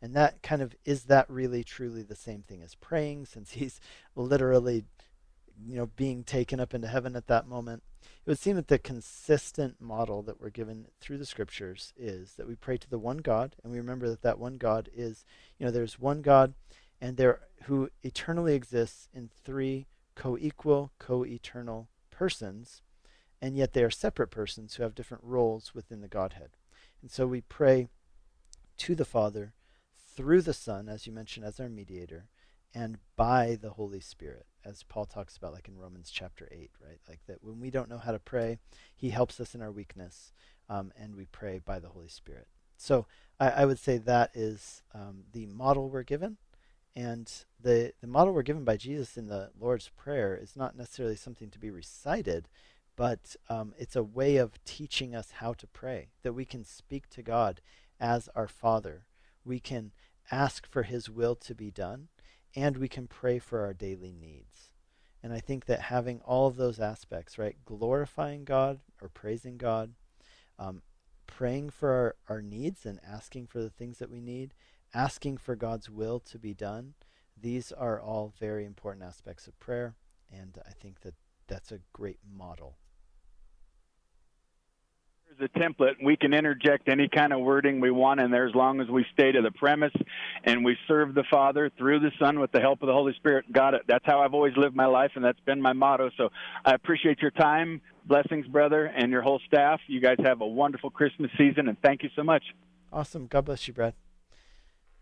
And that kind of is that really truly the same thing as praying, since he's literally you know being taken up into heaven at that moment? It would seem that the consistent model that we're given through the scriptures is that we pray to the one god and we remember that that one god is you know there's one god and there who eternally exists in three co-equal co-eternal persons and yet they are separate persons who have different roles within the godhead. And so we pray to the father through the son as you mentioned as our mediator and by the holy spirit as Paul talks about, like in Romans chapter 8, right? Like that when we don't know how to pray, he helps us in our weakness, um, and we pray by the Holy Spirit. So I, I would say that is um, the model we're given. And the, the model we're given by Jesus in the Lord's Prayer is not necessarily something to be recited, but um, it's a way of teaching us how to pray, that we can speak to God as our Father. We can ask for His will to be done, and we can pray for our daily needs. And I think that having all of those aspects, right, glorifying God or praising God, um, praying for our, our needs and asking for the things that we need, asking for God's will to be done, these are all very important aspects of prayer. And I think that that's a great model a template. We can interject any kind of wording we want in there as long as we stay to the premise and we serve the Father through the Son with the help of the Holy Spirit. Got it. That's how I've always lived my life, and that's been my motto. So I appreciate your time. Blessings, brother, and your whole staff. You guys have a wonderful Christmas season, and thank you so much. Awesome. God bless you, Brad.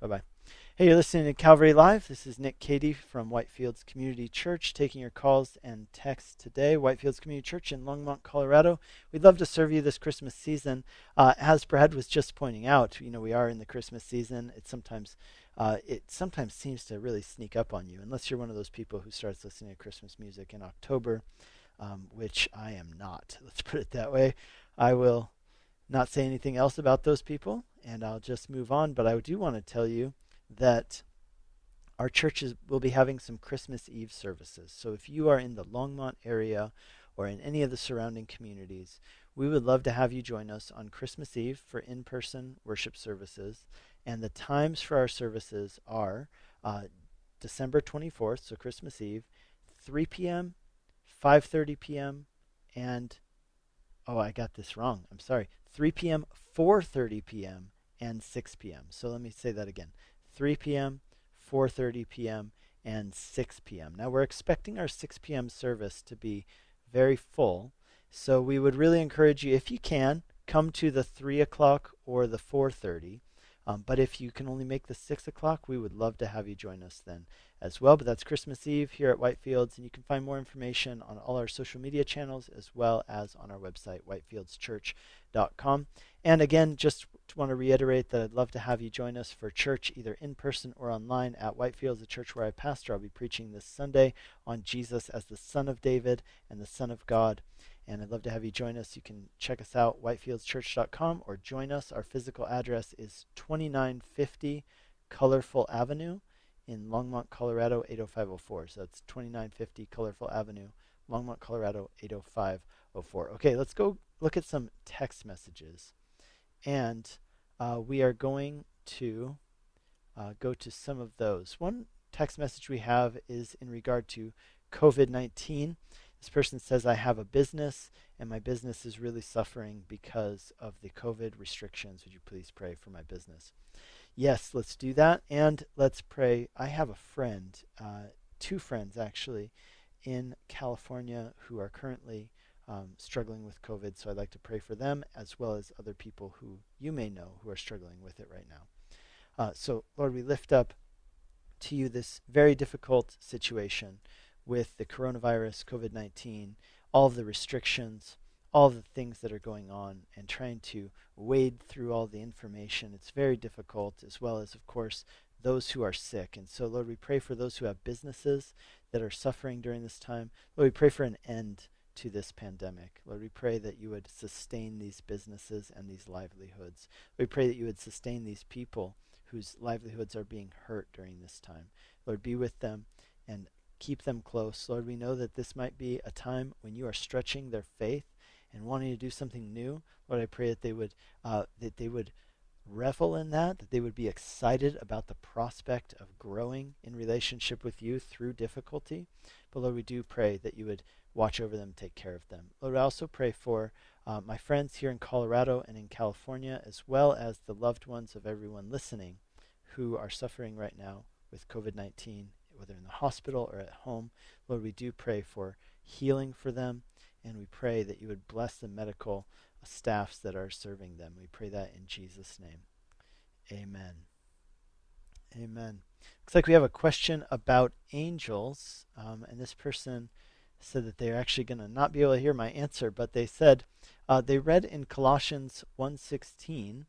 Bye bye. Hey, you're listening to Calvary Live. This is Nick Cady from Whitefields Community Church taking your calls and texts today. Whitefields Community Church in Longmont, Colorado. We'd love to serve you this Christmas season. Uh, as Brad was just pointing out, you know, we are in the Christmas season. It sometimes uh, it sometimes seems to really sneak up on you, unless you're one of those people who starts listening to Christmas music in October, um, which I am not. Let's put it that way. I will not say anything else about those people, and I'll just move on. But I do want to tell you that our churches will be having some Christmas Eve services. So if you are in the Longmont area or in any of the surrounding communities, we would love to have you join us on Christmas Eve for in person worship services. And the times for our services are uh, December 24th, so Christmas Eve, 3 p.m., 5:30 p.m., and oh, I got this wrong. I'm sorry. 3 p.m., 4:30 p.m., and 6 p.m. So let me say that again. 3 p.m., 4:30 p.m., and 6 p.m. Now we're expecting our 6 p.m. service to be very full, so we would really encourage you, if you can, come to the 3 o'clock or the 4:30. Um, but if you can only make the 6 o'clock, we would love to have you join us then as well. But that's Christmas Eve here at Whitefields, and you can find more information on all our social media channels as well as on our website, whitefieldschurch.com. And again, just want to reiterate that I'd love to have you join us for church either in person or online at Whitefields, the church where I pastor. I'll be preaching this Sunday on Jesus as the Son of David and the Son of God and I'd love to have you join us. You can check us out, whitefieldschurch.com, or join us. Our physical address is 2950 Colorful Avenue in Longmont, Colorado, 80504. So that's 2950 Colorful Avenue, Longmont, Colorado, 80504. Okay, let's go look at some text messages. And uh, we are going to uh, go to some of those. One text message we have is in regard to COVID 19. This person says, I have a business and my business is really suffering because of the COVID restrictions. Would you please pray for my business? Yes, let's do that. And let's pray. I have a friend, uh, two friends actually, in California who are currently um, struggling with COVID. So I'd like to pray for them as well as other people who you may know who are struggling with it right now. Uh, so, Lord, we lift up to you this very difficult situation with the coronavirus, COVID 19, all of the restrictions, all the things that are going on, and trying to wade through all the information. It's very difficult, as well as, of course, those who are sick. And so, Lord, we pray for those who have businesses that are suffering during this time. Lord, we pray for an end to this pandemic. Lord, we pray that you would sustain these businesses and these livelihoods. We pray that you would sustain these people whose livelihoods are being hurt during this time. Lord, be with them and keep them close. Lord, we know that this might be a time when you are stretching their faith and wanting to do something new. Lord, I pray that they would uh, that they would revel in that, that they would be excited about the prospect of growing in relationship with you through difficulty. But Lord, we do pray that you would watch over them, take care of them. Lord, I also pray for uh, my friends here in Colorado and in California, as well as the loved ones of everyone listening who are suffering right now with COVID 19, whether in the hospital or at home. Lord, we do pray for healing for them, and we pray that you would bless the medical staffs that are serving them. We pray that in Jesus' name. Amen. Amen. Looks like we have a question about angels, um, and this person said that they're actually going to not be able to hear my answer, but they said uh, they read in Colossians 1:16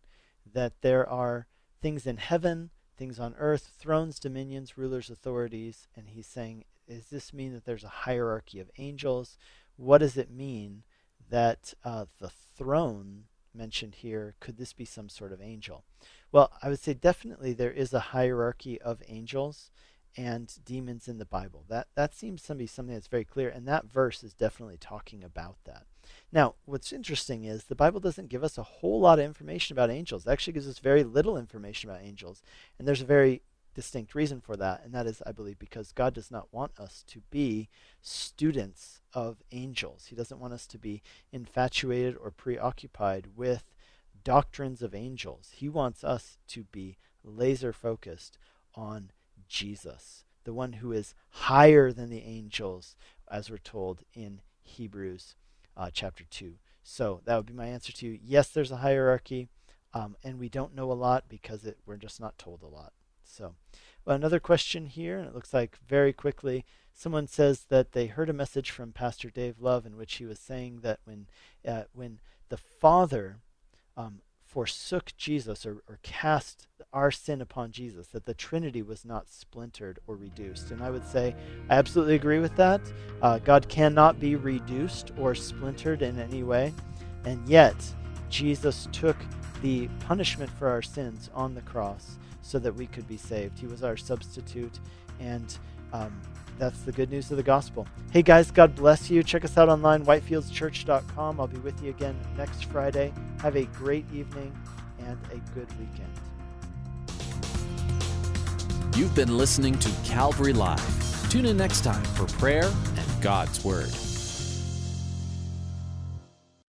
that there are things in heaven, things on earth, thrones, dominions, rulers, authorities, and he's saying, does this mean that there's a hierarchy of angels? What does it mean that uh, the throne mentioned here could this be some sort of angel? Well, I would say definitely there is a hierarchy of angels and demons in the Bible. That that seems to be something that's very clear, and that verse is definitely talking about that. Now, what's interesting is the Bible doesn't give us a whole lot of information about angels. It actually gives us very little information about angels, and there's a very distinct reason for that, and that is, I believe, because God does not want us to be students of angels. He doesn't want us to be infatuated or preoccupied with doctrines of angels. He wants us to be laser focused on Jesus, the one who is higher than the angels, as we're told in Hebrews uh, chapter 2. So that would be my answer to you. Yes, there's a hierarchy, um, and we don't know a lot because it, we're just not told a lot. So, well, another question here, and it looks like very quickly, someone says that they heard a message from Pastor Dave Love in which he was saying that when, uh, when the Father um, forsook Jesus or, or cast our sin upon Jesus, that the Trinity was not splintered or reduced. And I would say I absolutely agree with that. Uh, God cannot be reduced or splintered in any way. And yet, Jesus took the punishment for our sins on the cross so that we could be saved. He was our substitute. And um, that's the good news of the gospel. Hey guys, God bless you. Check us out online, whitefieldschurch.com. I'll be with you again next Friday. Have a great evening and a good weekend. You've been listening to Calvary Live. Tune in next time for prayer and God's Word.